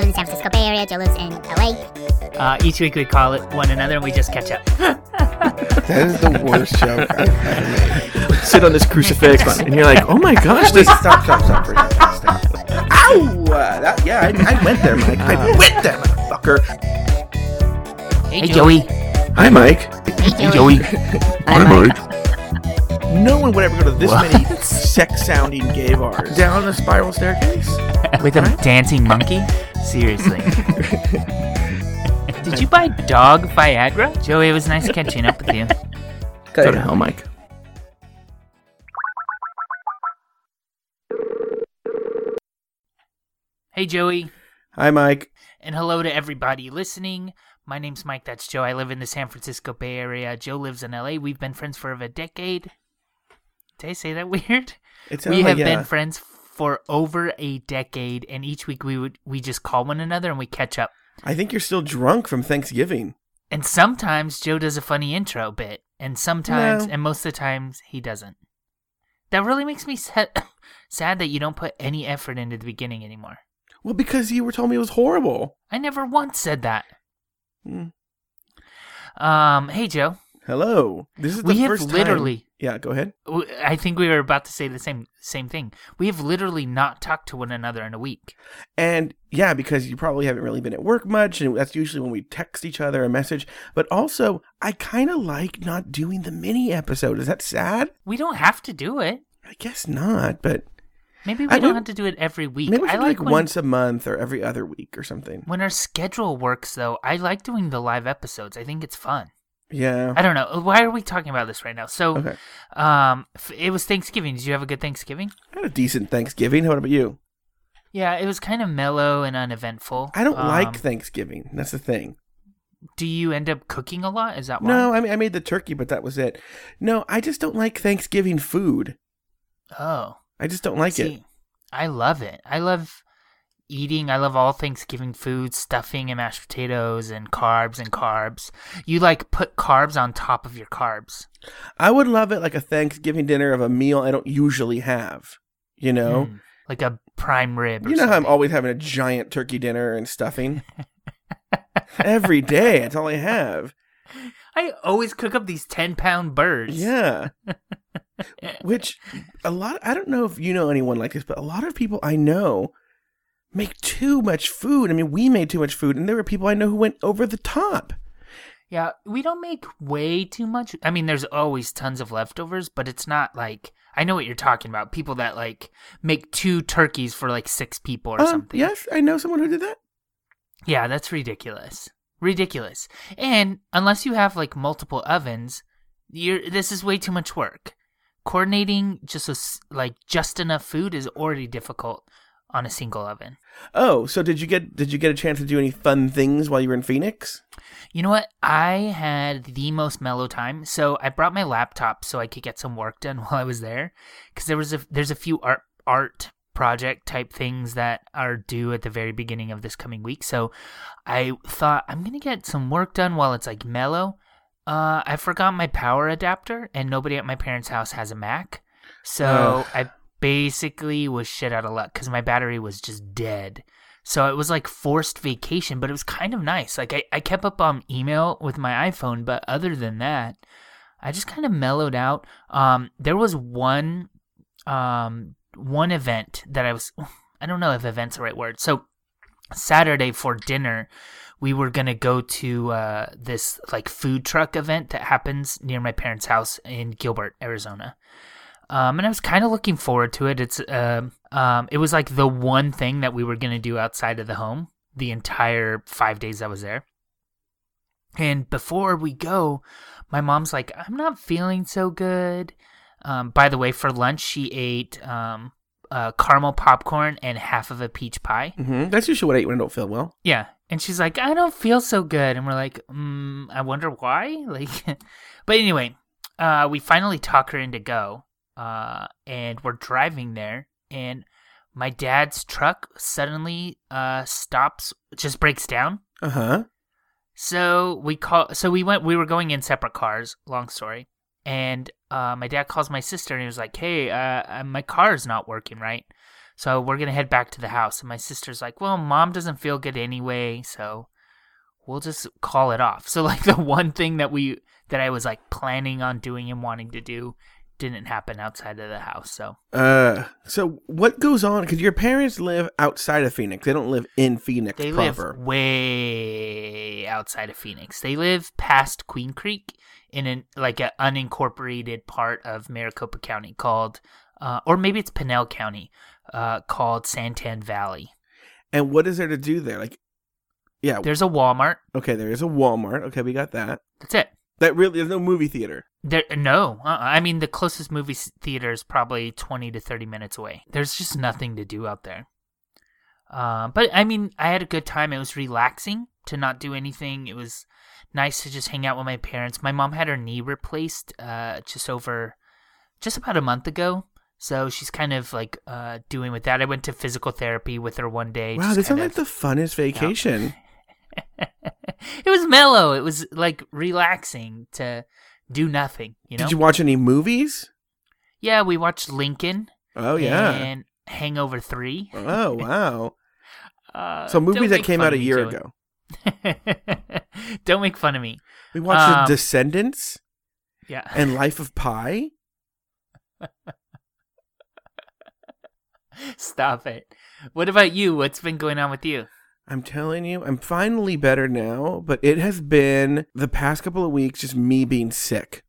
live in San Francisco Bay Area. Joe lives in LA. Uh, each week we call it one another and we just catch up. That is the worst joke I've ever made. Sit on this crucifix, and you're like, oh my gosh, Wait, this. stop, stop, stop for a second. Stop. Ow! Uh, that, yeah, I, I went there, Mike. I went there, motherfucker. Hey, Joey. Hi, Mike. Hey, Joey. Hi, Mike. No one would ever go to this What? many sex-sounding gay bars. Down a spiral staircase. With a dancing monkey? Seriously. Did you buy dog Viagra? Joey, it was nice catching up with you. Go to hell, Mike. Hey, Joey. Hi, Mike. And hello to everybody listening. My name's Mike. That's Joe. I live in the San Francisco Bay Area. Joe lives in LA. We've been friends for over a decade. Did I say that weird? We have yeah. been friends for over a decade, and each week we would we just call one another and we catch up. I think you're still drunk from Thanksgiving. And sometimes Joe does a funny intro bit, and sometimes, No. and most of the times, he doesn't. That really makes me sad, sad that you don't put any effort into the beginning anymore. Well, because you were telling me it was horrible. I never once said that. Hmm. Um, hey Joe, Hello. This is the we have first time- literally. Yeah, go ahead. I think we were about to say the same same thing. We have literally not talked to one another in a week. And yeah, because you probably haven't really been at work much, and that's usually when we text each other a message. But also, I kind of like not doing the mini episode. Is that sad? We don't have to do it. I guess not, but Maybe we I don't have to do it every week. maybe we I do, like like when, once a month or every other week or something. when our schedule works though. I like doing the live episodes. I think it's fun. Yeah. I don't know. Why are we talking about this right now? So, Okay. um, it was Thanksgiving. Did you have a good Thanksgiving? I had a decent Thanksgiving. What about you? Yeah, it was kind of mellow and uneventful. I don't Um, like Thanksgiving. That's the thing. Do you end up cooking a lot? Is that why? No, I mean I made the turkey, but that was it. No, I just don't like Thanksgiving food. Oh, I just don't like it. I love it. I love eating. I love all Thanksgiving foods, stuffing and mashed potatoes and carbs and carbs. You like put carbs on top of your carbs. I would love it like a Thanksgiving dinner of a meal I don't usually have. You know, Mm, like a prime rib. Or you know how I'm always having a giant turkey dinner and stuffing every day. That's all I have. I always cook up these ten pound birds. Yeah. Which a lot. I don't know if you know anyone like this, but a lot of people I know make too much food. I mean, we made too much food, and there were people I know who went over the top. Yeah, we don't make way too much. I mean, there's always tons of leftovers, but it's not like I know what you're talking about. People that like make two turkeys for like six people or Um, something. yes, I know someone who did that. Yeah, that's ridiculous. Ridiculous. And unless you have like multiple ovens, you're this is way too much work. Coordinating just a like just enough food is already difficult on a single oven. Oh, so did you get did you get a chance to do any fun things while you were in Phoenix? You know what? I had the most mellow time. So I brought my laptop so I could get some work done while I was there cuz there was a there's a few art art project type things that are due at the very beginning of this coming week. So I thought I'm going to get some work done while it's like mellow. Uh I forgot my power adapter and nobody at my parents' house has a Mac. So I basically was shit out of luck cuz my battery was just dead. So it was like forced vacation, but it was kind of nice. Like I, I kept up on email with my iPhone, but other than that, I just kind of mellowed out. Um, there was one, um, one event that I was, I don't know if event's the right word. So Saturday for dinner, we were gonna go to uh, this like food truck event that happens near my parents' house in Gilbert, Arizona. Um, and I was kind of looking forward to it. It's um, um, it was like the one thing that we were gonna do outside of the home the entire five days I was there. And before we go, my mom's like, "I'm not feeling so good." Um, by the way, for lunch she ate um, uh, caramel popcorn and half of a peach pie. hmm That's usually what I eat when I don't feel well. Yeah. And she's like, I don't feel so good. And we're like, mm, I wonder why. Like, but anyway, uh, we finally talk her into go. Uh, and we're driving there. And my dad's truck suddenly uh, stops, just breaks down. Uh huh. So we call. So we went. We were going in separate cars. Long story. And uh, my dad calls my sister and he was like, "Hey, uh, uh, my car is not working right." So we're gonna head back to the house, and my sister's like, "Well, mom doesn't feel good anyway, so we'll just call it off." So like the one thing that we that I was like planning on doing and wanting to do didn't happen outside of the house. So Uh, so what goes on? Because your parents live outside of Phoenix. They don't live in Phoenix they proper. live way outside of Phoenix. They live past Queen Creek in an like an unincorporated part of Maricopa County called, uh, or maybe it's Pinal County, uh, called Santan Valley. And what is there to do there? Like, yeah, There's a Walmart. okay, there is a Walmart. Okay, we got that. That's it. That really, there's no movie theater. There, no, uh, I mean the closest movie theater is probably twenty to thirty minutes away. There's just nothing to do out there. Uh, but I mean, I had a good time. It was relaxing to not do anything. It was nice to just hang out with my parents. My mom had her knee replaced uh, just over, just about a month ago. So she's kind of like uh, doing with that. I went to physical therapy with her one day. Wow, this sounds like the funnest vacation. it was mellow. It was like relaxing to do nothing. You know. Did you watch any movies? Yeah, we watched Lincoln. Oh yeah. And Hangover Three. Oh wow. Uh, So movies that came out a year ago. don't make fun of me. We watched Um, The Descendants Yeah. and Life of Pi. Stop it. What about you? What's been going on with you? I'm telling you, I'm finally better now, but it has been the past couple of weeks just me being sick.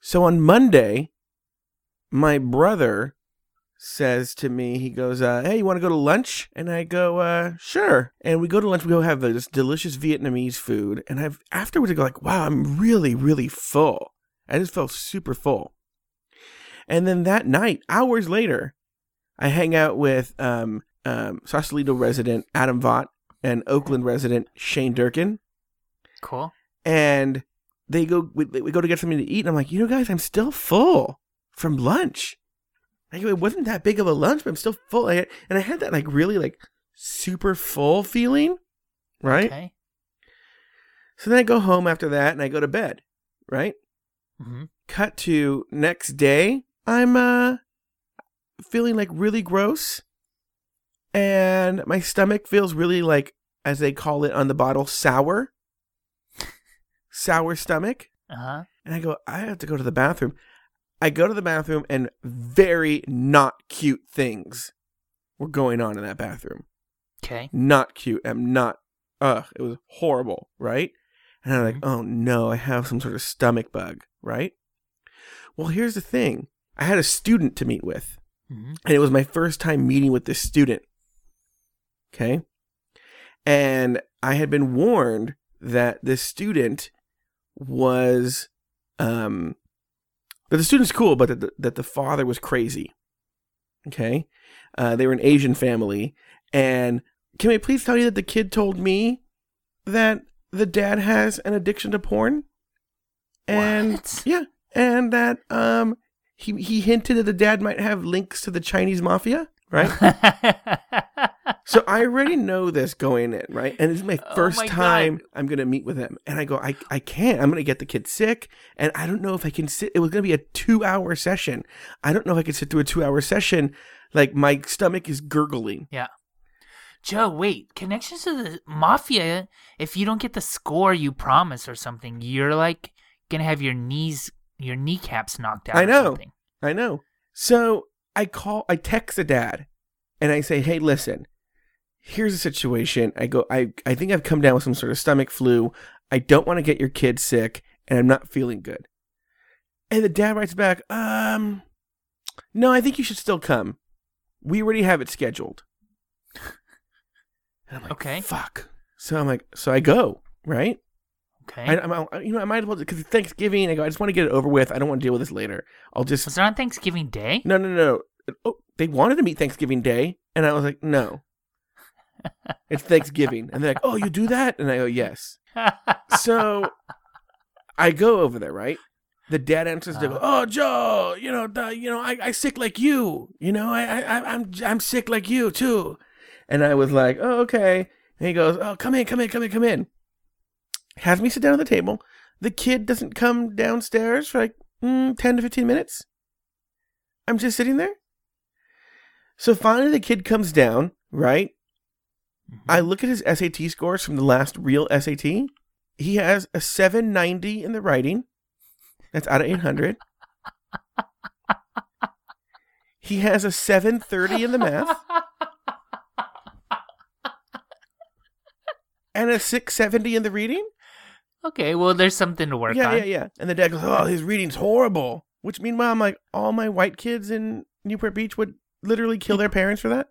So on Monday, my brother says to me, he goes, uh, "Hey, you want to go to lunch?" And I go, uh, "Sure." And we go to lunch. We go have this delicious Vietnamese food, and I've afterwards I go like, "Wow, I'm really, really full." I just felt super full. And then that night, hours later, I hang out with um, um, Sausalito resident Adam Vaught and Oakland resident Shane Durkin, Cool. and they go we, we go to get something to eat, and I'm like, you know, guys, I'm still full from lunch. Like, it wasn't that big of a lunch, but I'm still full. I, and I had that like really like super full feeling, right? Okay. So then I go home after that, and I go to bed, right? hmm cut to next day i'm uh feeling like really gross and my stomach feels really like as they call it on the bottle sour. Sour stomach. Uh huh. and i go i have to go to the bathroom. I go to the bathroom and very not cute things were going on in that bathroom. Okay. not cute i'm not ugh it was horrible right? And i'm like oh no i have some sort of stomach bug right? Well here's the thing. I had a student to meet with hmm and it was my first time meeting with this student okay and i had been warned that this student was um that the student's cool but that the, that the father was crazy okay uh, they were an asian family and can I please tell you that the kid told me that the dad has an addiction to porn? And What? yeah, and that um he he hinted that the dad might have links to the Chinese mafia, right? so I already know this going in, right? And it's is my Oh first my God. time I'm gonna meet with him. And I go, I I can't. I'm gonna get the kid sick, and I don't know if I can sit. It was gonna be a two hour session. I don't know if I can sit through a two hour session. Like my stomach is gurgling. Yeah. Joe, wait. Connections to the mafia. If you don't get the score you promise or something, you're like gonna have your knees, your kneecaps knocked out. I know. I know. So I call, I text the dad, and I say, "Hey, listen, here's the situation. I go, I, I think I've come down with some sort of stomach flu. I don't want to get your kid sick, and I'm not feeling good." And the dad writes back, "Um, no, I think you should still come. We already have it scheduled." And I'm like, Okay. fuck. So I'm like, so I go, right? Okay. I, I'm, I- you know, I might as well because it's Thanksgiving. I go, I just want to get it over with. I don't want to deal with this later. I'll just Was it on Thanksgiving Day? no, no, no. Oh, they wanted to meet Thanksgiving Day, and I was like, no. It's Thanksgiving, and they're like, "Oh, you do that?" And I go, "Yes." So I go over there, right? The dad answers. They go, "Oh, Joe, you know, the, you know, I, I sick like you. You know, I, I, I- I'm, I'm sick like you too." And I was like, "Oh, okay." And he goes, "Oh, come in, come in, come in, come in." Has me sit down at the table. The kid doesn't come downstairs for like mm, ten to fifteen minutes. I'm just sitting there. So finally, the kid comes down, right? I look at his SAT scores from the last real SAT. He has a 790 in the writing. That's out of 800. he has a 730 in the math and a 670 in the reading. okay, well, there's something to work yeah, on. Yeah, yeah, yeah. And the dad goes, "Oh, his reading's horrible." Which meanwhile, I'm like, all my white kids in Newport Beach would literally kill their parents for that.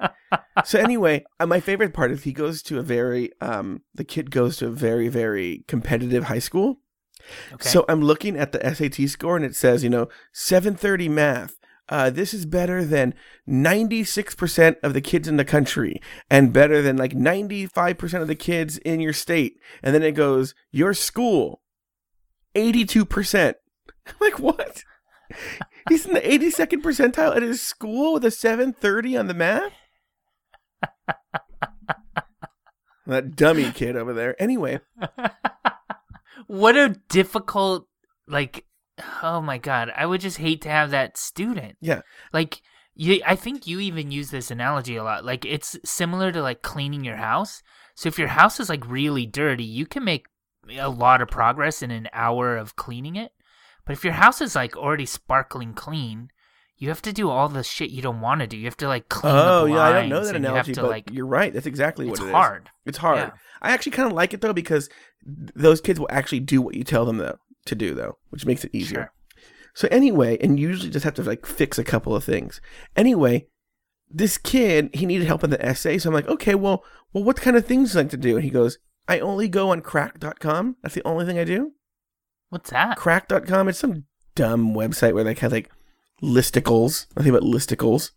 so anyway, uh, my favorite part is he goes to a very um the kid goes to a very very competitive high school. Okay. So I'm looking at the SAT score and it says, you know, 730 math. Uh, this is better than 96% of the kids in the country and better than like 95% of the kids in your state. And then it goes, your school, 82%. I'm like, what? He's in the 82nd percentile at his school with a 730 on the math? That dummy kid over there. Anyway, what a difficult, like, oh my god, I would just hate to have that student. yeah. Like, you, I think you even use this analogy a lot. Like, it's similar to like cleaning your house. So if your house is like really dirty, you can make a lot of progress in an hour of cleaning it. But if your house is like already sparkling clean, you have to do all the shit you don't want to do. You have to like clean. Oh, the yeah, I don't know that and you have analogy, to, but like, you're right. That's exactly what it is. hard. It's hard. Yeah. I actually kind of like it though because those kids will actually do what you tell them though to do though, which makes it easier. Sure. So anyway, and you usually just have to like fix a couple of things. Anyway, this kid he needed help in the essay, so I'm like, okay, well, well, what kind of things do you like to do? And he goes, I only go on crack.com. That's the only thing I do. What's that? Crack.com. It's some dumb website where they have like listicles. I think about listicles.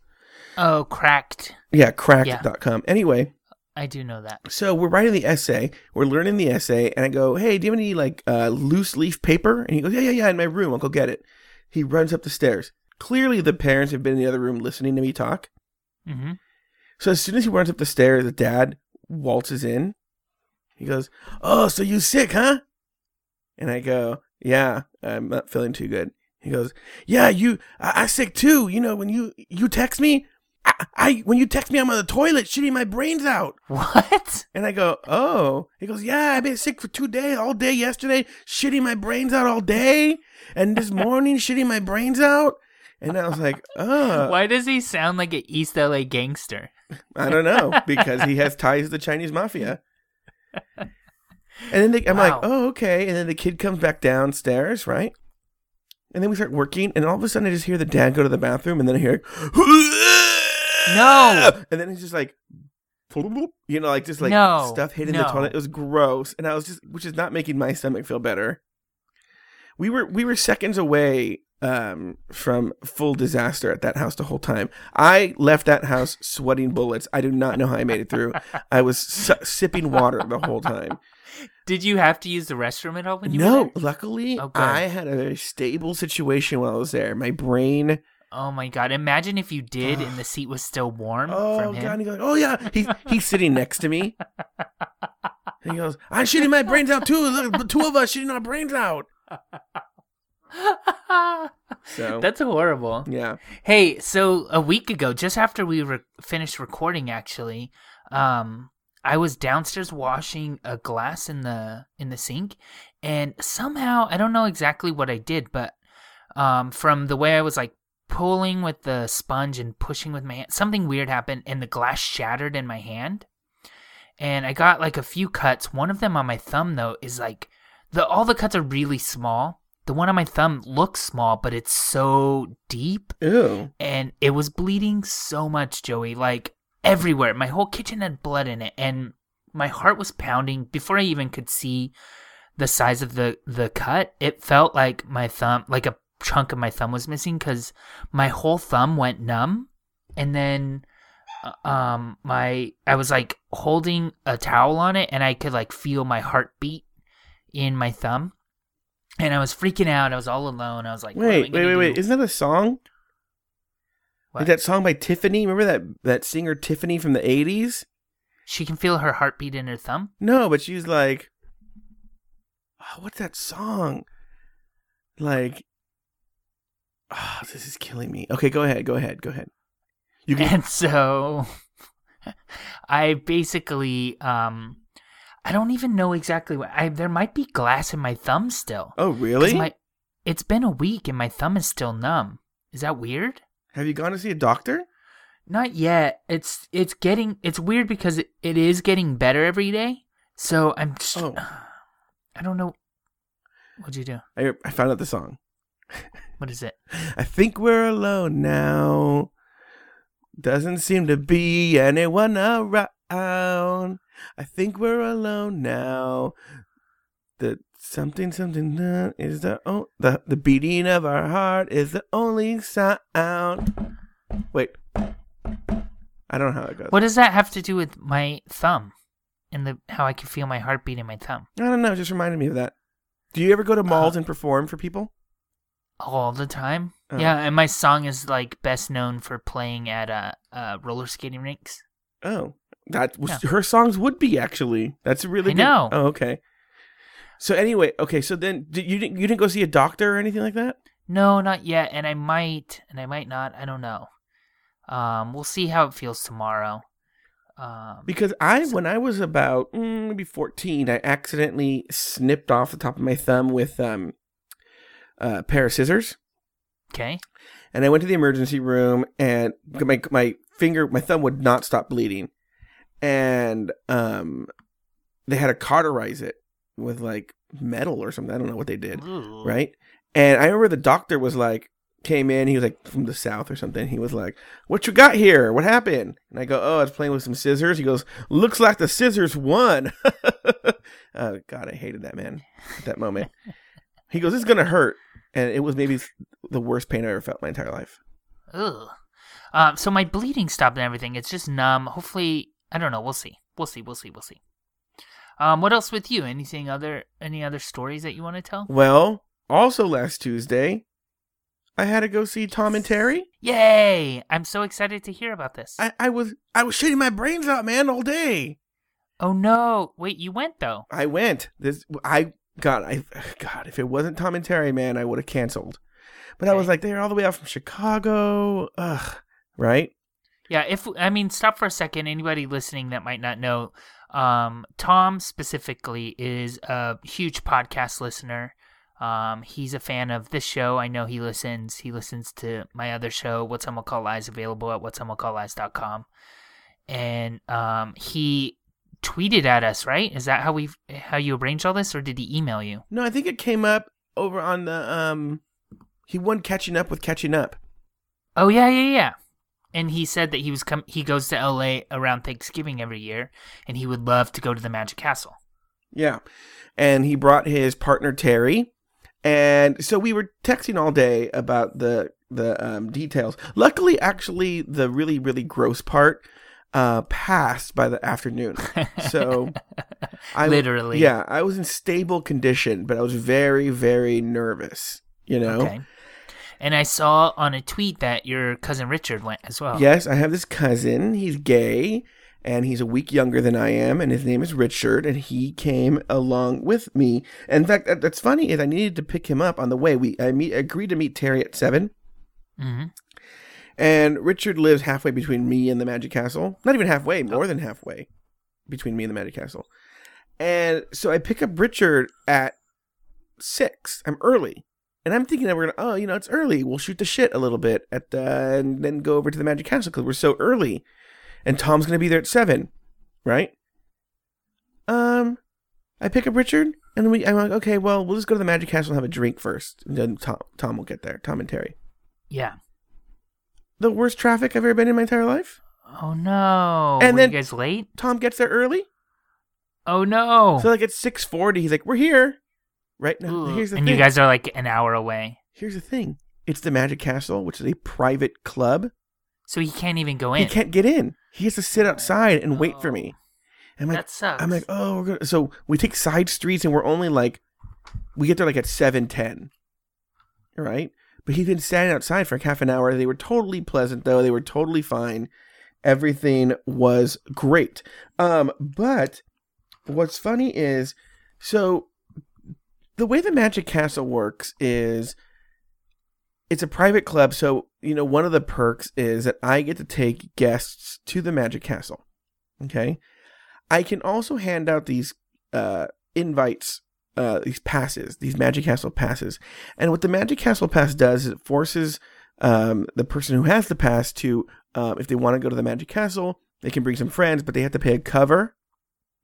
Oh, cracked. Yeah, cracked.com. Anyway, I do know that. so we're writing the essay, we're learning the essay, and I go, "Hey, do you have any like uh, loose leaf paper?" And he goes, "Yeah, yeah, yeah, in my room. I'll go get it." He runs up the stairs. Clearly, the parents have been in the other room listening to me talk. Mm-hmm. So as soon as he runs up the stairs, the dad waltzes in. He goes, "Oh, so you sick, huh?" And I go, "Yeah, I'm not feeling too good." He goes, "Yeah, you, I, I sick too. You know when you you text me, I, I when you text me, I'm on the toilet shitting my brains out." What? And I go, oh. He goes, yeah, I've been sick for two days, all day yesterday, shitting my brains out all day. And this morning, shitting my brains out. And I was like, oh, Why does he sound like an East LA gangster? I don't know, because he has ties to the Chinese mafia. And then they, I'm Wow. like, oh, okay. And then the kid comes back downstairs, right? And then we start working, and all of a sudden I just hear the dad go to the bathroom, and then I hear, No. And then he's just like, you know, like just like No, stuff hitting the toilet. It was gross, and I was just, which is not making my stomach feel better. We were we were seconds away um, from full disaster at that house the whole time. I left that house sweating bullets. I do not know how I made it through. I was su- sipping water the whole time. Did you have to use the restroom at all when you no, luckily Oh, good. I had a very stable situation while I was there. My brain. Oh my god! Imagine if you did and the seat was still warm Oh from him. god! And he goes, oh yeah. He's he's sitting next to me. And he goes, I'm shooting my brains out too. Look, the two of us shooting our brains out. So That's horrible. yeah. Hey, so a week ago, just after we re- finished recording, actually, um, I was downstairs washing a glass in the in the sink, and somehow I don't know exactly what I did, but um, from the way I was like pulling with the sponge and pushing with my hand, something weird happened, and the glass shattered in my hand, and I got like a few cuts. One of them on my thumb though is like the all the cuts are really small. The one on my thumb looks small, but it's so deep Ew. and it was bleeding so much, Joey, like everywhere. My whole kitchen had blood in it, and my heart was pounding before I even could see the size of the the cut. It felt like my thumb, like a chunk of my thumb was missing because my whole thumb went numb, and then uh, um my I was like holding a towel on it, and I could like feel my heartbeat in my thumb. And I was freaking out. I was all alone. I was like, what am I Wait, wait, wait, wait. Isn't that a song? Like that song by Tiffany? Remember that that singer Tiffany from the 80s? She can feel her heartbeat in her thumb. No, but she's like oh, what's that song? Like oh, this is killing me. Okay, go ahead. Go ahead. Go ahead. You can. and so I basically um I don't even know exactly what I there might be glass in my thumb still. Oh, really? My, it's been a week and my thumb is still numb. Is that weird? Have you gone to see a doctor? Not yet. It's it's getting it's weird because it, it is getting better every day. So I'm just Oh. I don't know what'd you do? I, I found out the song. What is it? I think we're alone now. Doesn't seem to be anyone around. I think we're alone now. The something something uh, is the oh the the beating of our heart is the only sound. Wait, I don't know how it goes. What does that have to do with my thumb? And the how I can feel my heartbeat in my thumb? I don't know. it Just reminded me of that. Do you ever go to malls Uh, and perform for people? all the time. Oh. Yeah, and my song is like best known for playing at uh, uh roller skating rinks. Oh, that was Yeah. her songs would be actually. That's really I good. know. Oh, okay. So anyway, okay. So then, did, you didn't you didn't go see a doctor or anything like that? No, not yet, and I might, and I might not. I don't know. Um, we'll see how it feels tomorrow. Um, Because I, So- when I was about mm, maybe fourteen, I accidentally snipped off the top of my thumb with um, a pair of scissors, okay. and I went to the emergency room, and my my finger, my thumb would not stop bleeding, and um, they had to cauterize it with like metal or something. I don't know what they did. Ooh. right? And I remember the doctor was like, came in, he was like from the south or something. He was like, "What you got here? What happened?" And I go, "Oh, I was playing with some scissors." He goes, "Looks like the scissors won." oh God, I hated that man at that moment. He goes, "This is gonna hurt," and it was maybe the worst pain I ever felt in my entire life. Ugh. Um, so my bleeding stopped and everything. It's just numb. Hopefully, I don't know. We'll see. We'll see. We'll see. We'll see. Um, what else with you? Anything other? Any other stories that you want to tell? Well, also last Tuesday, I had to go see Tom and Terry. Yay! I'm so excited to hear about this. I, I was I was shitting my brains out, man, all day. oh no! Wait, you went though. I went. This I God, I God, if it wasn't Tom and Terry, man, I would have canceled. But I was like, they're all the way out from Chicago. Ugh. Right? Yeah, if I mean, stop for a second. Anybody listening that might not know, um, Tom specifically is a huge podcast listener. Um, he's a fan of this show. I know he listens. He listens to my other show, What's Some Will Call Lies, available at whatsomewill.com. And um, he tweeted at us, right? Is that how we how you arranged all this, or did he email you? No, I think it came up over on the um he won catching up with catching up. Oh yeah, yeah, yeah. And he said that he was com- he goes to LA around Thanksgiving every year, and he would love to go to the Magic Castle. Yeah. And he brought his partner Terry. And so we were texting all day about the the um, details. Luckily, actually, the really really gross part uh, passed by the afternoon. So I Literally. yeah, I was in stable condition, but I was very very nervous. You know. Okay. And I saw on a tweet that your cousin Richard went as well. Yes, I have this cousin. He's gay and he's a week younger than I am, and his name is Richard, and he came along with me. And in fact, that, that's funny is I needed to pick him up on the way. We I meet, agreed to meet Terry at seven, mm-hmm. and Richard lives halfway between me and the Magic Castle. Not even halfway, more than halfway between me and the Magic Castle. And so I pick up Richard at six. I'm early. And I'm thinking that we're gonna, oh, you know, it's early. We'll shoot the shit a little bit at the, and then go over to the Magic Castle because we're so early. And Tom's gonna be there at seven, right? Um, I pick up Richard, and we, I'm like, okay, well, we'll just go to the Magic Castle and have a drink first, and then Tom, Tom will get there. Tom and Terry. Yeah. The worst traffic I've ever been in my entire life. Oh no. And Were then- you guys late? Tom gets there early. Oh no. So like at six forty, he's like, "We're here." Right now, Ooh. here's the thing. and thing. you guys are like an hour away, here's the thing. It's the Magic Castle, which is a private club. so he can't even go in. He can't get in. He has to sit outside and wait for me. I'm like, that sucks. I'm like, oh, we're gonna. So we take side streets, and we're only like, we get there like at seven ten. Right, but he's been standing outside for like half an hour. They were totally pleasant, though. They were totally fine. Everything was great. Um, but what's funny is, so the way the Magic Castle works is it's a private club, so you know one of the perks is that I get to take guests to the Magic Castle. Okay, I can also hand out these uh, invites, uh, these passes, these Magic Castle passes, and what the Magic Castle pass does is it forces um, the person who has the pass to, um, if they want to go to the Magic Castle, they can bring some friends, but they have to pay a cover,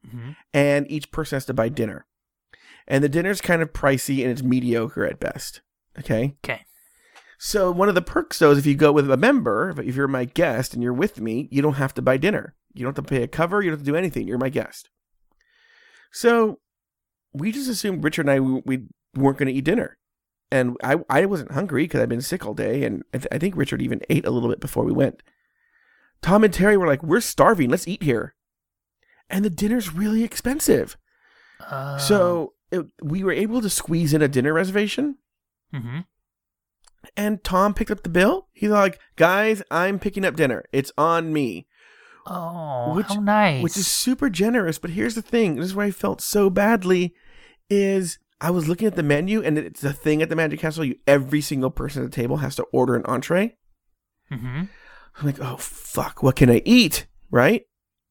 Mhm. and each person has to buy dinner, and the dinner's kind of pricey and it's mediocre at best. Okay. Okay. So one of the perks though is if you go with a member, if- you're my guest and you're with me, you don't have to buy dinner. You don't have to pay a cover. You don't have to do anything. You're my guest. So we just assumed Richard and I we, we weren't going to eat dinner, and I I wasn't hungry because I'd been sick all day, and I, th- I think Richard even ate a little bit before we went. Tom and Terry were like, "We're starving. Let's eat here," and the dinner's really expensive. Oh. So it, we were able to squeeze in a dinner reservation. Mm-hmm. And Tom picked up the bill. He's like, guys, I'm picking up dinner. It's on me. Oh, Which- how nice. Which is super generous. But here's the thing this is where I felt so badly is I was looking at the menu and it's a thing at the Magic Castle. You every single person at the table has to order an entree. Mm-hmm. I'm like, oh fuck, what can I eat? Right?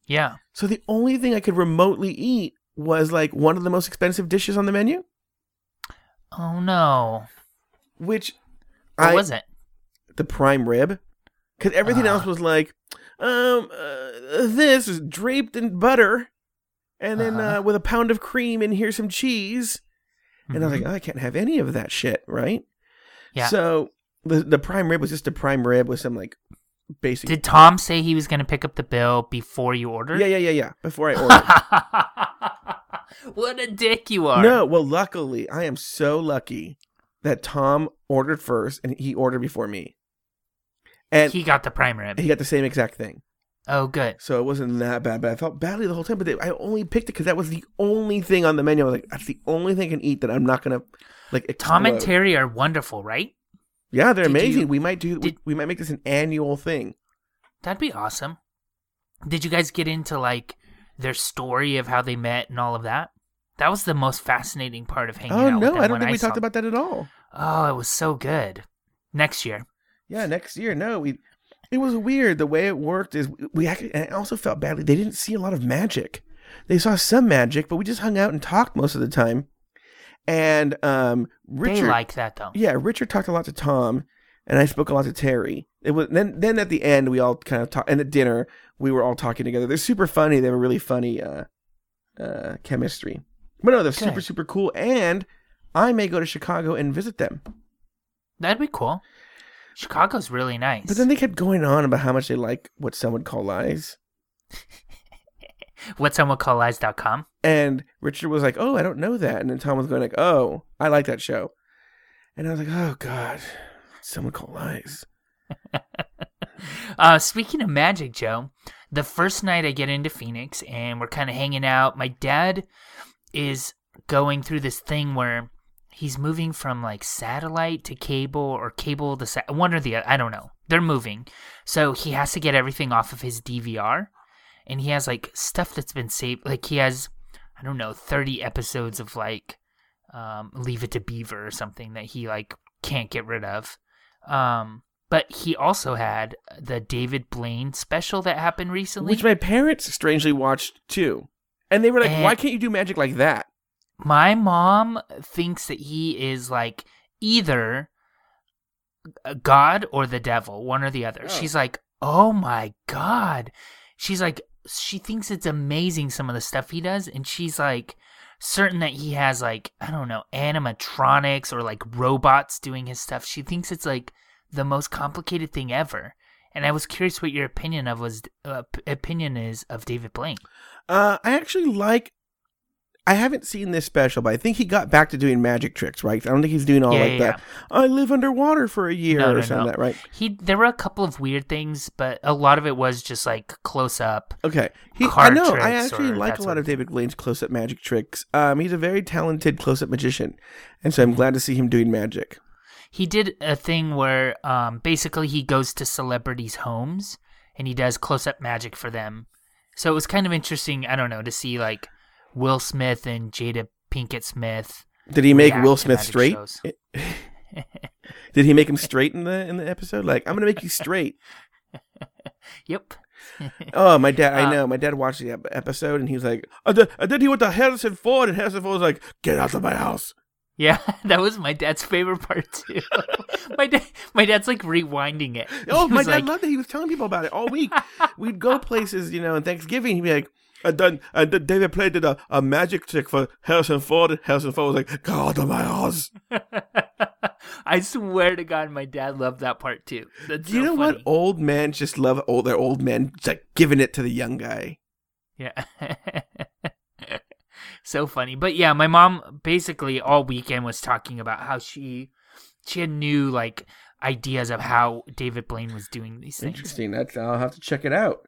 Yeah. So the only thing I could remotely eat was like one of the most expensive dishes on the menu, Oh no. which What I was it? the prime rib because everything Ah. else was like um uh, this is draped in butter and then Uh-huh. uh, with a pound of cream and here's some cheese and i was like oh, i can't have any of that shit right Yeah. so the the prime rib was just a prime rib with some like basic Did Tom say he was going to pick up the bill before you ordered? yeah yeah yeah yeah before i ordered what a dick you are. no well luckily i am so lucky that tom ordered first and he ordered before me and He got the prime rib. he got the same exact thing Oh, good. So it wasn't that bad, but I felt badly the whole time. But they, I only picked it because that was the only thing on the menu. I was like, that's the only thing I can eat that I'm not gonna like. Tom and. Terry are wonderful, right? Yeah, they're Did amazing. you- we might do. we, did- we might make this an annual thing. That'd be awesome. Did you guys get into like their story of how they met and all of that? That was the most fascinating part of hanging Oh out with no, I don't think we saw talked them. about that at all. Oh, it was so good. Next year. Yeah, next year. No, we. It was weird. The way it worked is we actually. And I also felt badly. They didn't see a lot of magic. They saw some magic, but we just hung out and talked most of the time. And um, Richard, They like that though. yeah, Richard talked a lot to Tom, and I spoke a lot to Terry. It was then then at the end we all kind of talked, and at dinner we were all talking together. They're super funny. They have a really funny uh, uh, chemistry. But no, they're super super cool. And I may go to Chicago and visit them. That'd be cool. Chicago's really nice. But then they kept going on about how much they like what some would call lies. What some would call lies.com. And Richard was like, "Oh, I don't know that." And then Tom was going like, "Oh, I like that show." And I was like, "Oh God, someone call lies." Uh, speaking of magic, Joe, the first night I get into Phoenix and we're kind of hanging out, my dad is going through this thing where he's moving from like satellite to cable or cable to sa- one or the other. I don't know. They're moving, so he has to get everything off of his DVR, and he has like stuff that's been saved. Like he has, I don't know, thirty episodes of like um, Leave It to Beaver or something that he like can't get rid of. Um, but he also had the David Blaine special that happened recently. Which my parents strangely watched too. And they were like, And- "Why can't you do magic like that?" My mom thinks that he is like either God or the devil, one or the other. Oh. She's like, oh my God. She's like, she thinks it's amazing some of the stuff he does. And she's like, certain that he has like, I don't know, animatronics or like robots doing his stuff. She thinks it's like the most complicated thing ever. And I was curious what your opinion of was uh, opinion is of David Blaine. Uh, I actually like. I haven't seen this special, but I think he got back to doing magic tricks, right? I don't think he's doing all Yeah, like yeah, that. I live underwater for a year No, or no, something no. like that, right? He there were a couple of weird things, but a lot of it was just like close up. Okay. He, I know. I actually like a lot of David Blaine's close-up magic tricks. Um, he's a very talented close-up magician, and so I'm glad to see him doing magic. He did a thing where um basically he goes to celebrities' homes and he does close up magic for them. So it was kind of interesting, I don't know, to see like Will Smith and Jada Pinkett Smith. Did he make Will Smith straight? Did he make him straight in the in the episode? Like, I'm gonna make you straight. yep. Oh, my dad! I Uh, know. My dad watched the episode, and he was like, and then, and then he went to Harrison Ford, and Harrison Ford was like, "Get out of my house." Yeah, that was my dad's favorite part too. my dad, my dad's like rewinding it. Oh, my dad like, loved it. He was telling people about it all week. We'd go places, you know, and Thanksgiving, he'd be like, and then, and then David Blaine did a, a magic trick for Harrison Ford. Harrison Ford was like, "Get out of my house." I swear to God, my dad loved that part too. That's Do you so know funny. what? Old men just love old. Their old men just like giving it to the young guy. Yeah. so funny. But yeah, my mom basically all weekend was talking about how she she had new like ideas of how David Blaine was doing these things. Interesting. That's I'll have to check it out.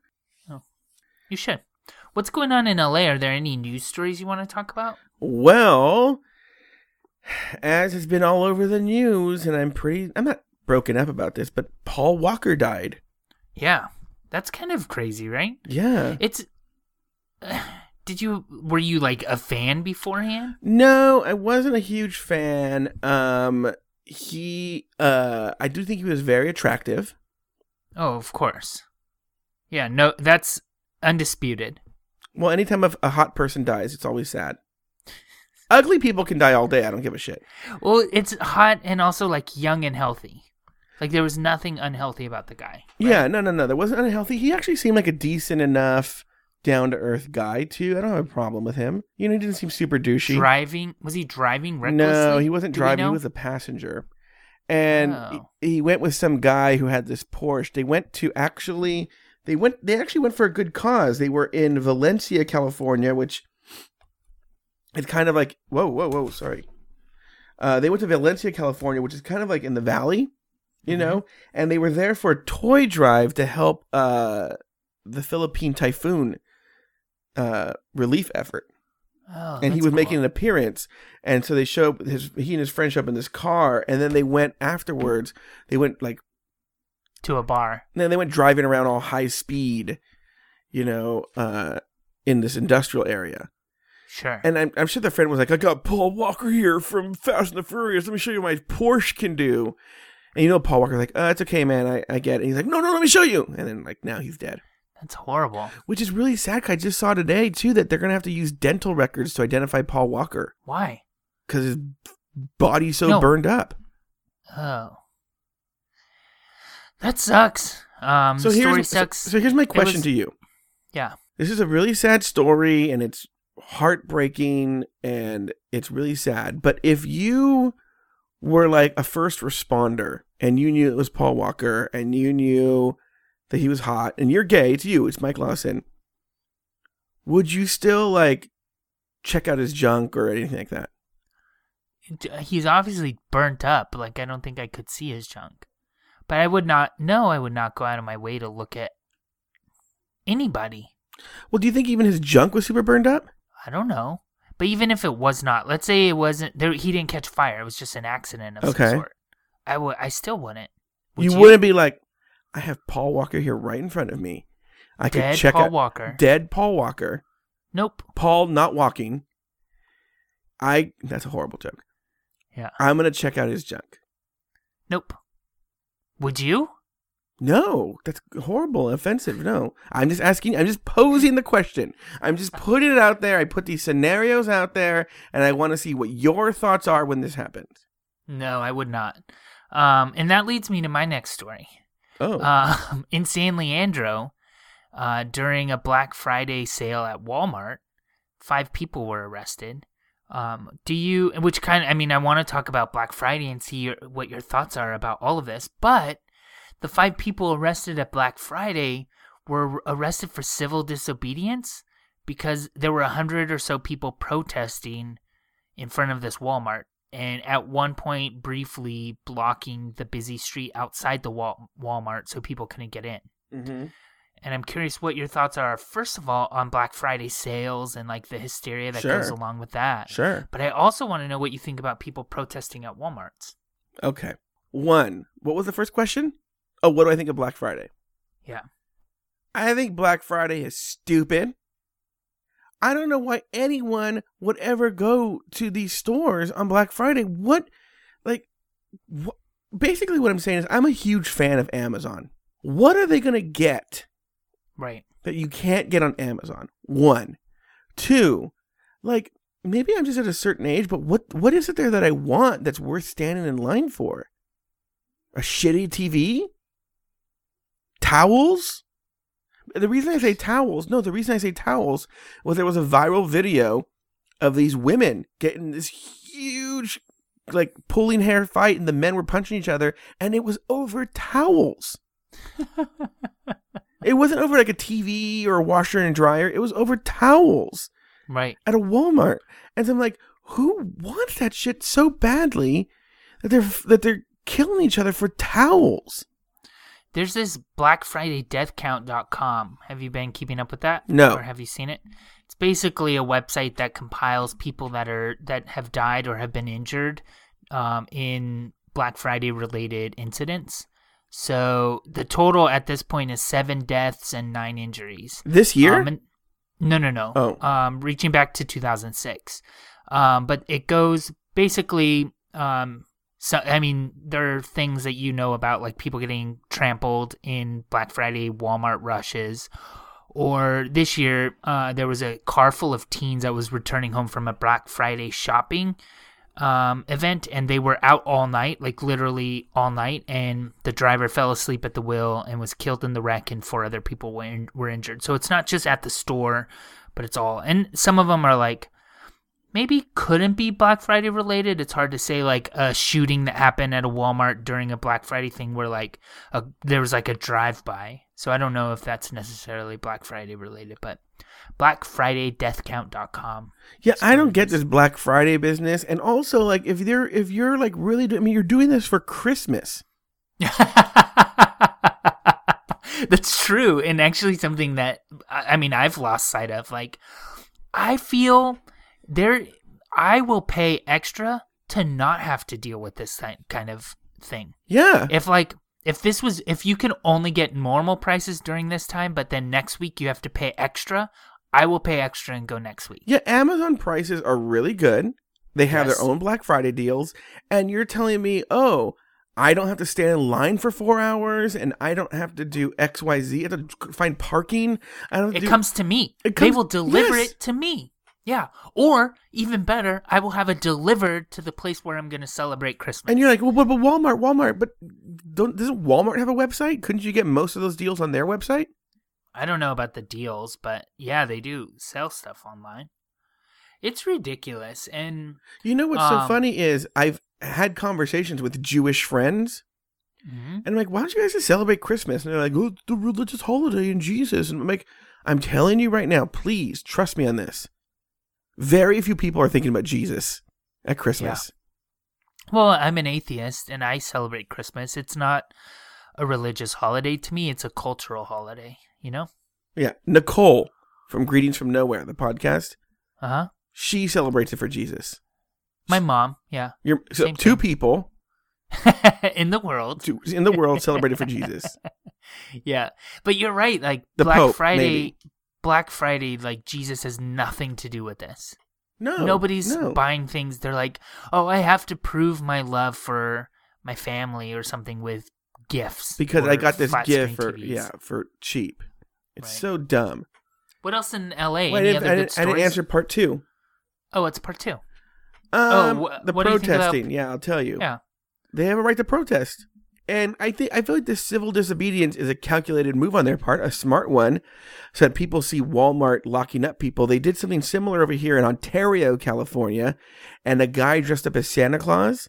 Oh, you should. What's going on in LA? Are there any news stories you want to talk about? Well, as has been all over the news, and I'm pretty, I'm not broken up about this, but Paul Walker died. Yeah. That's kind of crazy, right? Yeah. It's Did you were you like a fan beforehand? No, I wasn't a huge fan. Um, he, uh, I do think he was very attractive. Oh, of course. Yeah, no, that's undisputed. Well, anytime a, a hot person dies, it's always sad. Ugly people can die all day. I don't give a shit. Well, it's hot and also like young and healthy. Like there was nothing unhealthy about the guy. Yeah, no, no, no. That wasn't unhealthy. He actually seemed like a decent enough, down to earth guy too. I don't have a problem with him. You know, he didn't seem super douchey. Driving was he driving recklessly? No, he wasn't Do driving. He was a passenger. And Oh. he, he went with some guy who had this Porsche. They went to actually they went they actually went for a good cause. They were in Valencia, California, which it's kind of like whoa, whoa, whoa, sorry. Uh, they went to Valencia, California, which is kind of like in the valley, you Mm-hmm. know, and they were there for a toy drive to help uh, the Philippine typhoon uh, relief effort Oh, and he was cool. making an appearance and so they show up his he and his friend show up in this car and then they went afterwards they went like to a bar. And then they went driving around all high speed you know uh in this industrial area Sure. and I'm, I'm sure the friend was like i got paul walker here from fast and the furious let me show you what my porsche can do and you know paul walker's like uh it's okay man i, I get it and he's like no no let me show you and then like now he's dead that's horrible. which is really sad i just saw today too that they're gonna have to use dental records to identify paul walker Why? because his body's so No. burned up. Oh. That sucks. Um So here's story so, sucks. so here's my question was- to you. yeah. This is a really sad story and it's heartbreaking and it's really sad. But if you were like a first responder and you knew it was Paul Walker and you knew that he was hot and you're gay, it's you, it's Mike Lawson. Would you still like check out his junk or anything like that? He's obviously burnt up. Like I don't think I could see his junk. But I would not no, I would not go out of my way to look at anybody. Well, do you think even his junk was super burned up? I don't know. But even if it was not, let's say it wasn't there he didn't catch fire, it was just an accident of Okay. some sort. I would I still wouldn't. Would you, wouldn't be like, I have Paul Walker here right in front of me. I could check Paul out Walker. dead Paul Walker. Nope. Paul not walking. I that's a horrible joke. Yeah. I'm gonna check out his junk. Nope. Would you? No, that's horrible, offensive. No, I'm just asking. I'm just posing the question. I'm just putting it out there. I put these scenarios out there, and I want to see what your thoughts are when this happens. No, I would not. Um, and that leads me to my next story. Oh, Um, in San Leandro, uh, during a Black Friday sale at Walmart, five people were arrested. Um, do you, which kind of, I mean, I want to talk about Black Friday and see your, what your thoughts are about all of this, but the five people arrested at Black Friday were arrested for civil disobedience because there were a hundred or so people protesting in front of this Walmart and at one point briefly blocking the busy street outside the Wal- Walmart so people couldn't get in. mm-hmm. And I'm curious what your thoughts are, first of all, on Black Friday sales and like the hysteria that goes along with that. sure. But I also want to know what you think about people protesting at Walmarts. Okay. One. What was the first question? Oh, what do I think of Black Friday? Yeah. I think Black Friday is stupid. I don't know why anyone would ever go to these stores on Black Friday. What, like, wh- basically what I'm saying is I'm a huge fan of Amazon. What are they going to get Right. that you can't get on Amazon? One. Two, like maybe I'm just at a certain age, but what what is it there that I want that's worth standing in line for? A shitty TV? Towels? The reason I say towels, no, the reason I say towels was there was a viral video of these women getting this huge like pulling hair fight and the men were punching each other and it was over towels. it wasn't over like a TV or a washer and dryer, it was over towels Right. at a Walmart. And so I'm like, who wants that shit so badly that they're that they're killing each other for towels? There's this Black Friday deathcount.com. Have you been keeping up with that? No. Or have you seen it? It's basically a website that compiles people that are that have died or have been injured um, in Black Friday related incidents. So the total at this point is seven deaths and nine injuries. This year? Um, no, no, no. Oh. Um, reaching back to 2006. Um, but it goes basically. Um, so I mean, there are things that you know about, like people getting trampled in Black Friday Walmart rushes. Or this year, uh, there was a car full of teens that was returning home from a Black Friday shopping um, event, and they were out all night, like literally all night. And the driver fell asleep at the wheel and was killed in the wreck, and four other people were, in- were injured. So it's not just at the store, but it's all. And some of them are like maybe couldn't be Black Friday related. It's hard to say like a shooting that happened at a Walmart during a Black Friday thing where like a, there was like a drive by. So I don't know if that's necessarily Black Friday related, but blackfridaydeathcount.com. Yeah, I don't get this Black Friday business. And also, like, if you're if you're like really, do- I mean, you're doing this for Christmas. That's true, and actually something that I mean I've lost sight of. Like, I feel there, I will pay extra to not have to deal with this kind of thing. Yeah, If like if this was if you can only get normal prices during this time, but then next week you have to pay extra, I will pay extra and go next week. yeah. Amazon prices are really good. They have Yes. their own Black Friday deals, and you're telling me, oh, I don't have to stand in line for four hours, and I don't have to do X, Y, Z. I have to find parking. I don't. It do- comes to me. It they will deliver yes. it to me. Yeah. Or even better, I will have it delivered to the place where I'm going to celebrate Christmas. And you're like, well, but, but Walmart, Walmart, but don't doesn't Walmart have a website? Couldn't you get most of those deals on their website? I don't know about the deals, but yeah, they do sell stuff online. It's ridiculous. And You know what's so Um, funny is I've had conversations with Jewish friends, Mhm. and I'm like, why don't you guys just celebrate Christmas? And they're like, oh, the religious holiday in Jesus. And I'm like, I'm telling you right now, please trust me on this. Very few people are thinking about Jesus at Christmas. well, I'm an atheist and I celebrate Christmas. It's not a religious holiday to me, it's a cultural holiday, you know? Yeah. Nicole from Greetings from Nowhere, the podcast, Uh huh. she celebrates it for Jesus. My mom, yeah. You're so two thing. people In the world. two, in the world celebrated for Jesus. Yeah. But you're right. Like, The Black Pope, Friday, maybe. Black Friday, like, Jesus has nothing to do with this. No, Nobody's no. buying things. They're like, oh, I have to prove my love for my family or something with gifts. because I got this gift for TVs. yeah for cheap. It's Right. so dumb. What else in L.A.? Wait, I didn't, I, didn't, I didn't answer part two. Oh, it's part two. Um, wh- the what do you think about- protesting. Yeah, I'll tell you. Yeah. They have a right to protest. And I think I feel like this civil disobedience is a calculated move on their part, a smart one, so that people see Walmart locking up people. They did something similar over here in Ontario, California, and a guy dressed up as Santa Claus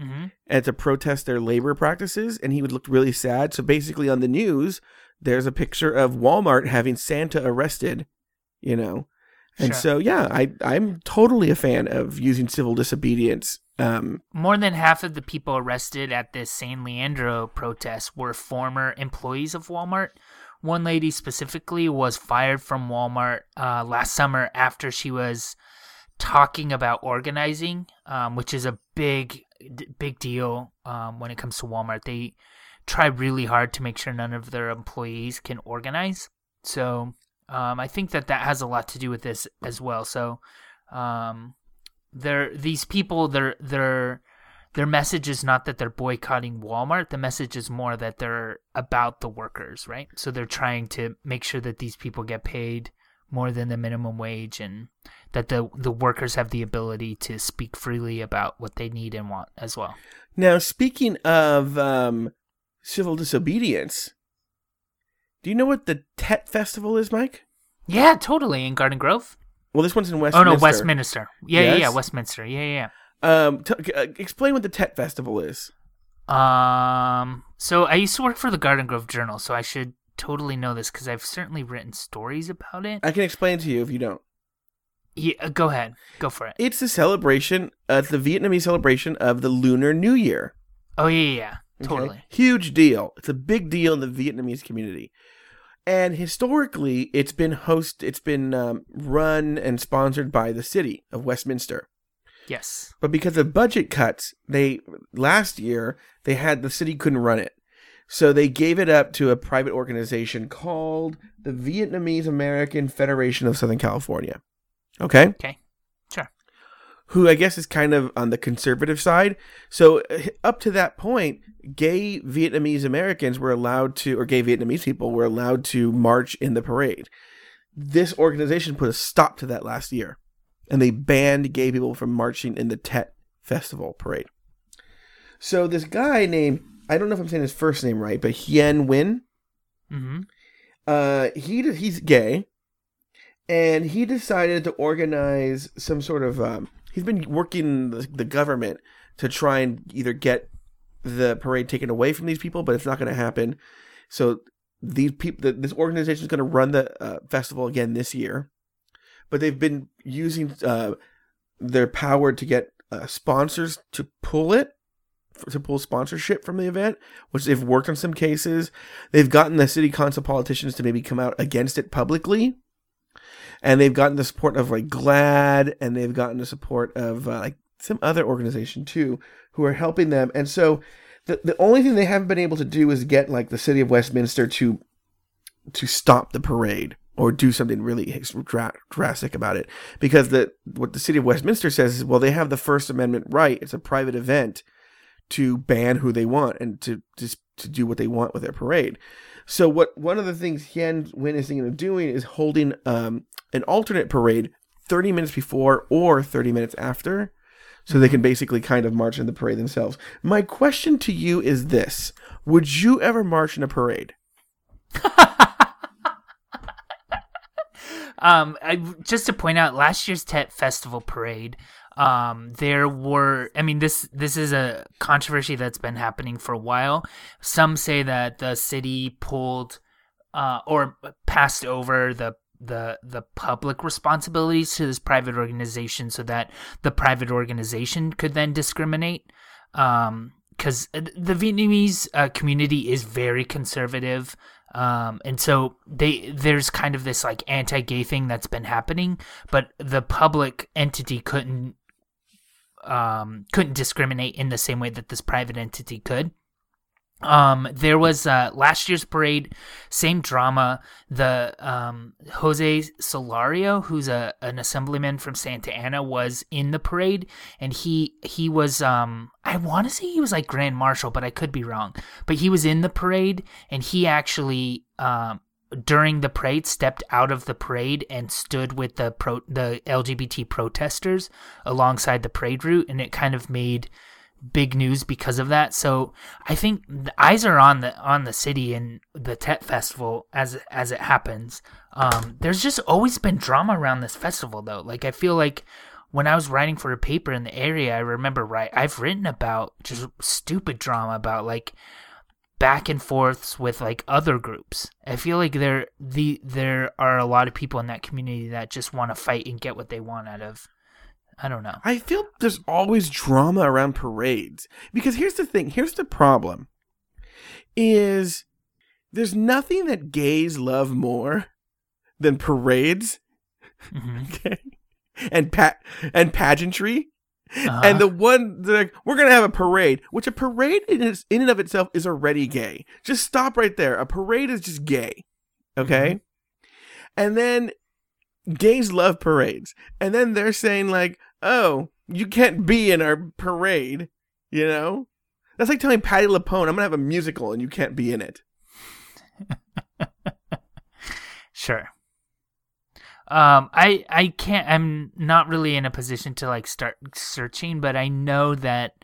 mm-hmm. and to protest their labor practices, and he would look really sad. So basically, on the news, there's a picture of Walmart having Santa arrested, you know, and Sure. so yeah, I I'm totally a fan of using civil disobedience. Um, More than half of the people arrested at this San Leandro protest were former employees of Walmart. One lady specifically was fired from Walmart uh, last summer after she was talking about organizing, um, which is a big, big deal um, when it comes to Walmart. They try really hard to make sure none of their employees can organize. So um, I think that that has a lot to do with this as well. So um, they're these people they're they're their message is not that they're boycotting Walmart. The message is more that they're about the workers, right? So they're trying to make sure that these people get paid more than the minimum wage and that the the workers have the ability to speak freely about what they need and want as well. Now, speaking of um, civil disobedience, do you know what the Tet Festival is, Mike? Yeah, totally. In Garden Grove? Well, this one's in Westminster. Oh no, Westminster. Yeah, yeah, yeah, Westminster. Yeah, yeah. Um, t- uh, explain what the Tet Festival is. Um. So I used to work for the Garden Grove Journal, so I should totally know this because I've certainly written stories about it. I can explain to you if you don't. Yeah, uh, go ahead. Go for it. It's a celebration. Uh, it's the Vietnamese celebration of the Lunar New Year. Oh yeah, yeah, yeah. Okay? Totally. Huge deal. It's a big deal in the Vietnamese community. And historically, it's been host. It's been um, run and sponsored by the city of Westminster. Yes. But because of budget cuts, they last year they had the city couldn't run it. So they gave it up to a private organization called the Vietnamese American Federation of Southern California. Okay? Okay. Who I guess is kind of on the conservative side. So uh, up to that point, gay Vietnamese Americans were allowed to or gay Vietnamese people were allowed to march in the parade. This organization put a stop to that last year and they banned gay people from marching in the Tet Festival parade. So this guy named I don't know if I'm saying his first name right, but Hien Nguyen, Mm-hmm. uh, he he's gay, and he decided to organize some sort of. Um, he's been working the, the government to try and either get the parade taken away from these people, but it's not going to happen. So these people, this organization is going to run the uh, festival again this year, but they've been using uh, their power to get uh, sponsors to pull it to pull sponsorship from the event, which they've worked on some cases. They've gotten the city council politicians to maybe come out against it publicly. And they've gotten the support of like GLAAD and they've gotten the support of uh, like some other organization too who are helping them. And so the, the only thing they haven't been able to do is get like the city of Westminster to to stop the parade or do something really dra- drastic about it because the what the city of Westminster says is well they have the first amendment right it's a private event to ban who they want and to just to do what they want with their parade. So what one of the things Hien Nguyen is thinking of doing is holding um, an alternate parade 30 minutes before or 30 minutes after so they can basically kind of march in the parade themselves. My question to you is this. Would you ever march in a parade? Um, I, just to point out, last year's Tet Festival parade, um, there were. I mean, this this is a controversy that's been happening for a while. Some say that the city pulled uh, or passed over the the the public responsibilities to this private organization, so that the private organization could then discriminate. Um, because the Vietnamese uh, community is very conservative, um, and so they there's kind of this like anti-gay thing that's been happening, but the public entity couldn't um, couldn't discriminate in the same way that this private entity could. Um, there was uh, last year's parade, same drama. The um, Jose Solorio, who's a an assemblyman from Santa Ana, was in the parade, and he he was um I want to say he was like grand marshal, but I could be wrong. But he was in the parade, and he actually um during the parade stepped out of the parade and stood with the pro the LGBT protesters alongside the parade route, and it kind of made big news because of that. So I think the eyes are on the on the city and the Tet Festival as as it happens. Um, there's just always been drama around this festival though. Like I feel like when I was writing for a paper in the area, I remember right I've written about just stupid drama about like back and forths with like other groups. I feel like there the there are a lot of people in that community that just want to fight and get what they want out of I don't know. I feel there's always drama around parades because here's the thing. Here's the problem: is there's nothing that gays love more than parades, Mhm. okay, and pat and pageantry. Uh-huh. And the one they're like, we're gonna have a parade, which a parade in, its, in and of itself is already gay. Just stop right there. A parade is just gay, okay? And then gays love parades, and then they're saying like, oh, you can't be in our parade You know, that's like telling Patti LuPone, "I'm gonna have a musical and you can't be in it." Sure. Um, I I can't. I'm not really in a position to like start searching, but I know that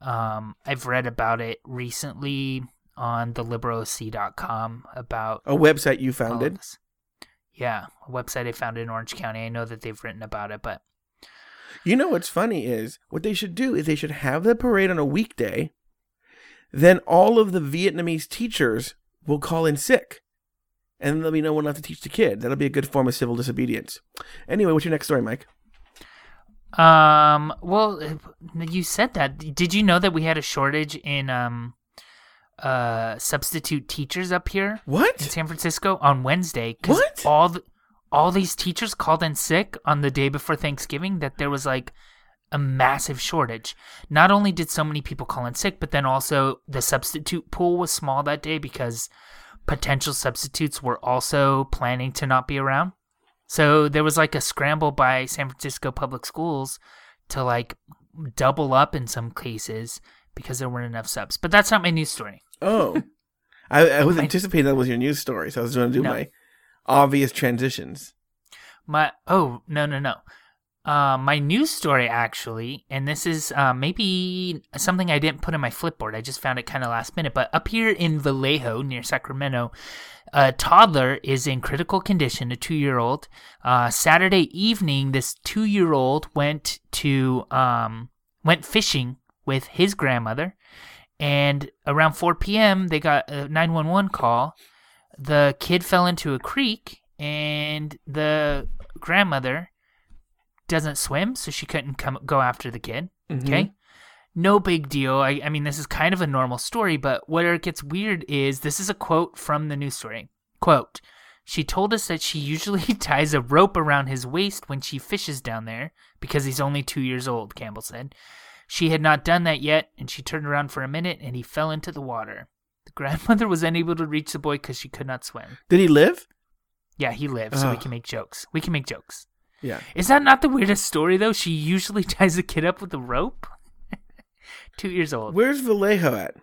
um I've read about it recently on the liberaloc.com about A website you founded. Yeah, a website I found in Orange County. I know that they've written about it, but You know what's funny is what they should do is they should have the parade on a weekday. Then all of the Vietnamese teachers will call in sick. And then there'll be no one left to teach the kid. That'll be a good form of civil disobedience. Anyway, what's your next story, Mike? Um. Well, you said that. Did you know that we had a shortage in um, uh, substitute teachers up here What in San Francisco on Wednesday? 'cause What? All the, all these teachers called in sick on the day before Thanksgiving. That there was like a massive shortage. Not only did so many people call in sick, but then also the substitute pool was small that day because potential substitutes were also planning to not be around. So there was like a scramble by San Francisco public schools to like double up in some cases because there weren't enough subs. But that's not my news story. Oh. I, I was My- anticipating that was your news story, so I was going to do No. my obvious transitions. My oh no no no. Uh, my news story actually, and this is uh, maybe something I didn't put in my flipboard. I just found it kind of last minute. But up here in Vallejo, near Sacramento, a toddler is in critical condition. A two-year-old. Uh, Saturday evening, this two-year-old went to um, went fishing with his grandmother, and around 4 p.m. they got a 911 call. The kid fell into a creek, and the grandmother doesn't swim, so she couldn't come go after the kid. Mm-hmm. Okay. No big deal. I, I mean, this is kind of a normal story, but where it gets weird is this is a quote from the news story. Quote, she told us that she usually ties a rope around his waist when she fishes down there because he's only two years old, Campbell said. She had not done that yet, and she turned around for a minute and he fell into the water. The grandmother was unable to reach the boy because she could not swim. Did he live? Yeah, he lived, so we can make jokes. We can make jokes. Yeah. Is that not the weirdest story though? She usually ties a kid up with a rope. Two years old. Where's Vallejo at?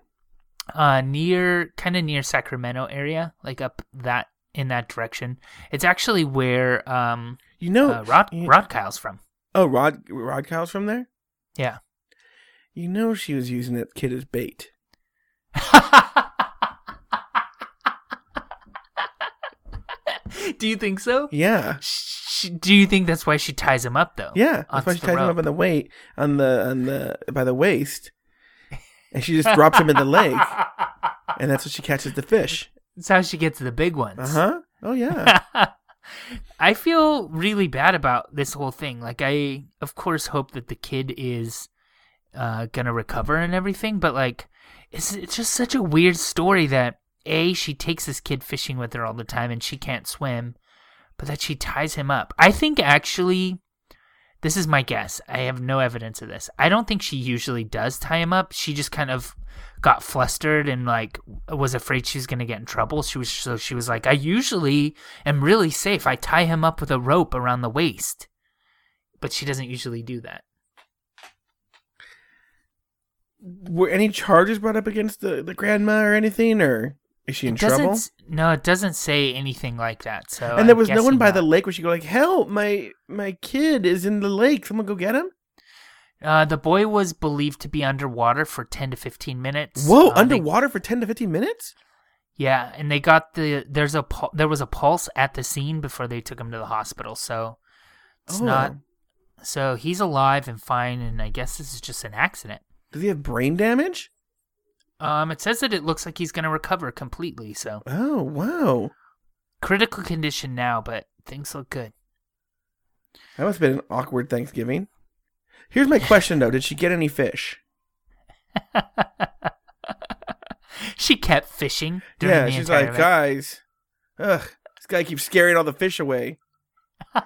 Uh, near, kind of near Sacramento area, like up that in that direction. It's actually where um You know, uh, Rod you- Rod Kyle's from. Oh, Rod Rod Kyle's from there. Yeah. You know, she was using that kid as bait. Do you think so? Yeah, Sh- do you think that's why she ties him up though? yeah. That's why she ties him up on the weight on the on the by the waist, and she just drops him in the lake, and that's what she catches the fish. That's how she gets the big ones. Uh huh. Oh yeah. I feel really bad about this whole thing. Like, I, of course, hope that the kid is uh, gonna recover and everything, but like, it's it's just such a weird story that a she takes this kid fishing with her all the time and she can't swim, but that she ties him up. I think actually. This is my guess. I have no evidence of this. I don't think she usually does tie him up. She just kind of got flustered and like was afraid she was going to get in trouble. She was so she was like, "I usually am really safe. I tie him up with a rope around the waist." But she doesn't usually do that. Were any charges brought up against the the grandma or anything, or is she in It trouble? No, it doesn't say anything like that. So and there I'm was no one by the lake where she go like, "Help! My my kid is in the lake. Someone go get him." Uh, the boy was believed to be underwater for 10 to 15 minutes. Whoa! Uh, they- underwater for ten to fifteen minutes. yeah, and they got the there's a there was a pulse at the scene before they took him to the hospital. So it's Oh. not so he's alive and fine and I guess this is just an accident. Does he have brain damage? Um it says that it looks like he's going to recover completely. So Oh wow! critical condition now, but things look good. That must have been an awkward Thanksgiving. Here's my question though: Did she get any fish? she kept fishing during yeah, she's like, event. guys, ugh, this guy keeps scaring all the fish away.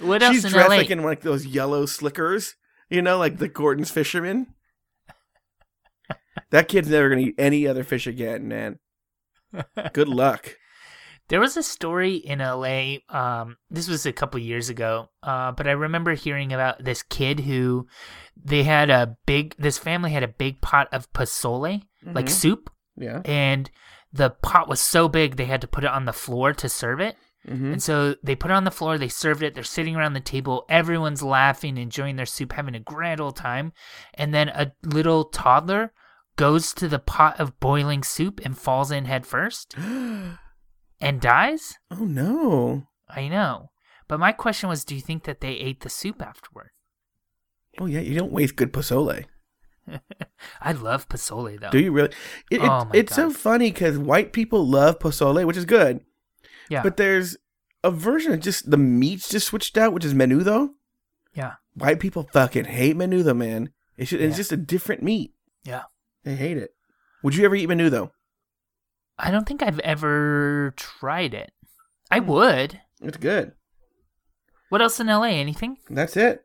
what else She's in dressed LA? like in like those yellow slickers, you know, like the Gorton's fisherman. That kid's never gonna eat any other fish again, man. Good luck. There was a story in LA. Um, this was a couple years ago, uh, but I remember hearing about this kid who they had a big. This family had a big pot of pozole, like Mhm. soup, Yeah. and the pot was so big they had to put it on the floor to serve it. Mm-hmm. And so they put it on the floor, they served it, they're sitting around the table, everyone's laughing, enjoying their soup, having a grand old time. And then a little toddler goes to the pot of boiling soup and falls in head first and dies? oh no. I know. But my question was do you think that they ate the soup afterward? Oh yeah, you don't waste good pozole. I love pozole though. Do you really? It, it- Oh, my it's so funny because white people love pozole, which is good. Yeah. But there's a version of just the meats just switched out, which is menudo. yeah. White people fucking hate menudo, man. It's just, it's just a different meat. Yeah. They hate it. Would you ever eat though I don't think I've ever tried it. I Hmm. would. It's good. What else in LA? Anything? That's it.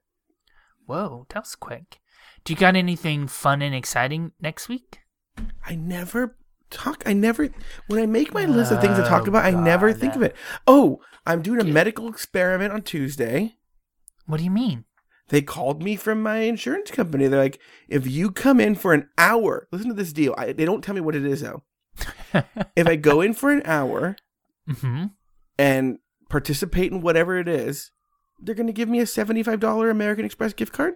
Whoa, that was quick. Do you got anything fun and exciting next week? I never talk. I never when I make my list of things to talk Oh, about, I never God. think of it. Oh, I'm doing a medical experiment on Tuesday. What do you mean? They called me from my insurance company. They're like, if you come in for an hour, listen to this deal. I, they don't tell me what it is though. if I go in for an hour hmm and participate in whatever it is, they're going to give me a $75 American Express gift card.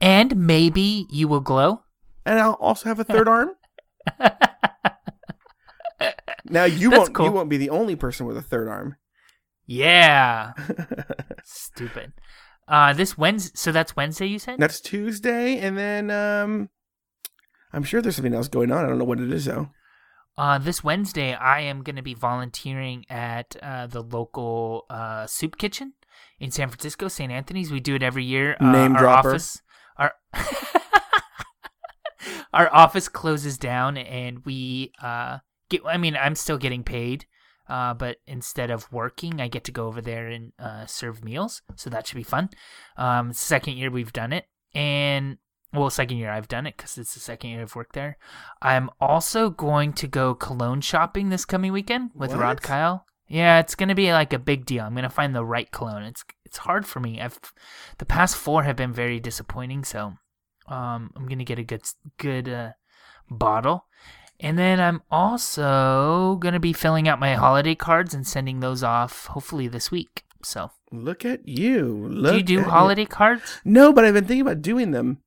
And maybe you will glow. And I'll also have a third arm. Now you That's won't cool. you won't be the only person with a third arm. Yeah. Stupid. Uh, this Wednesday. So that's Wednesday. You said. That's Tuesday, and then um, I'm sure there's something else going on. I don't know what it is though. Uh, this Wednesday, I am going to be volunteering at uh, the local uh, soup kitchen in San Francisco, St. Anthony's. We do it every year. Uh, Name our dropper. Office, our our office closes down, and we uh, get. I mean, I'm still getting paid, uh, but instead of working, I get to go over there and uh, serve meals. So that should be fun. Um, second year we've done it, and well, second year I've done it because it's the second year I've worked there. I'm also going to go cologne shopping this coming weekend with Rod Kyle. Yeah, it's gonna be like a big deal. I'm gonna find the right cologne. It's it's hard for me. I've the past four have been very disappointing, so um, I'm gonna get a good good uh, bottle, and then I'm also gonna be filling out my holiday cards and sending those off hopefully this week. So, Look at you. Look do you do at you. holiday cards? No, but I've been thinking about doing them.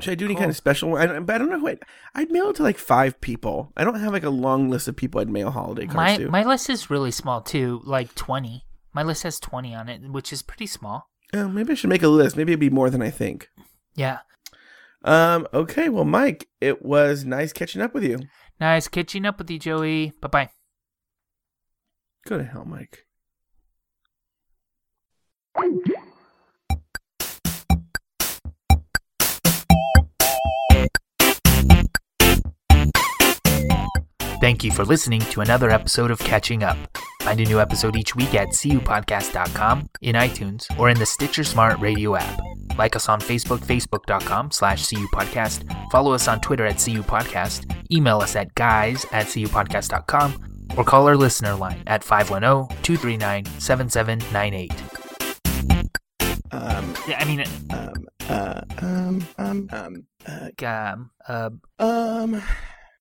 Should I do any kind of special one? I don't, but I don't know who I'd, I'd mail it to like five people. I don't have like a long list of people I'd mail holiday cards My to. my list is really small too, like 20. My list has 20 on it, which is pretty small. Oh, maybe I should make a list. Maybe it'd be more than I think. Yeah. Um. Okay. Well, Mike, it was nice catching up with you. Nice catching up with you, Joey. Bye bye. Go to hell, Mike. Thank you for listening to another episode of Catching Up. Find a new episode each week at cupodcast.com, in iTunes, or in the Stitcher Smart Radio app. Like us on Facebook, facebook.com slash cupodcast. Follow us on Twitter at cupodcast. Email us at guys at cupodcast.com, or call our listener line at 510-239-7798. Um. Yeah, I mean, Um. Uh. Um. Um. Um. Uh, um, uh, um.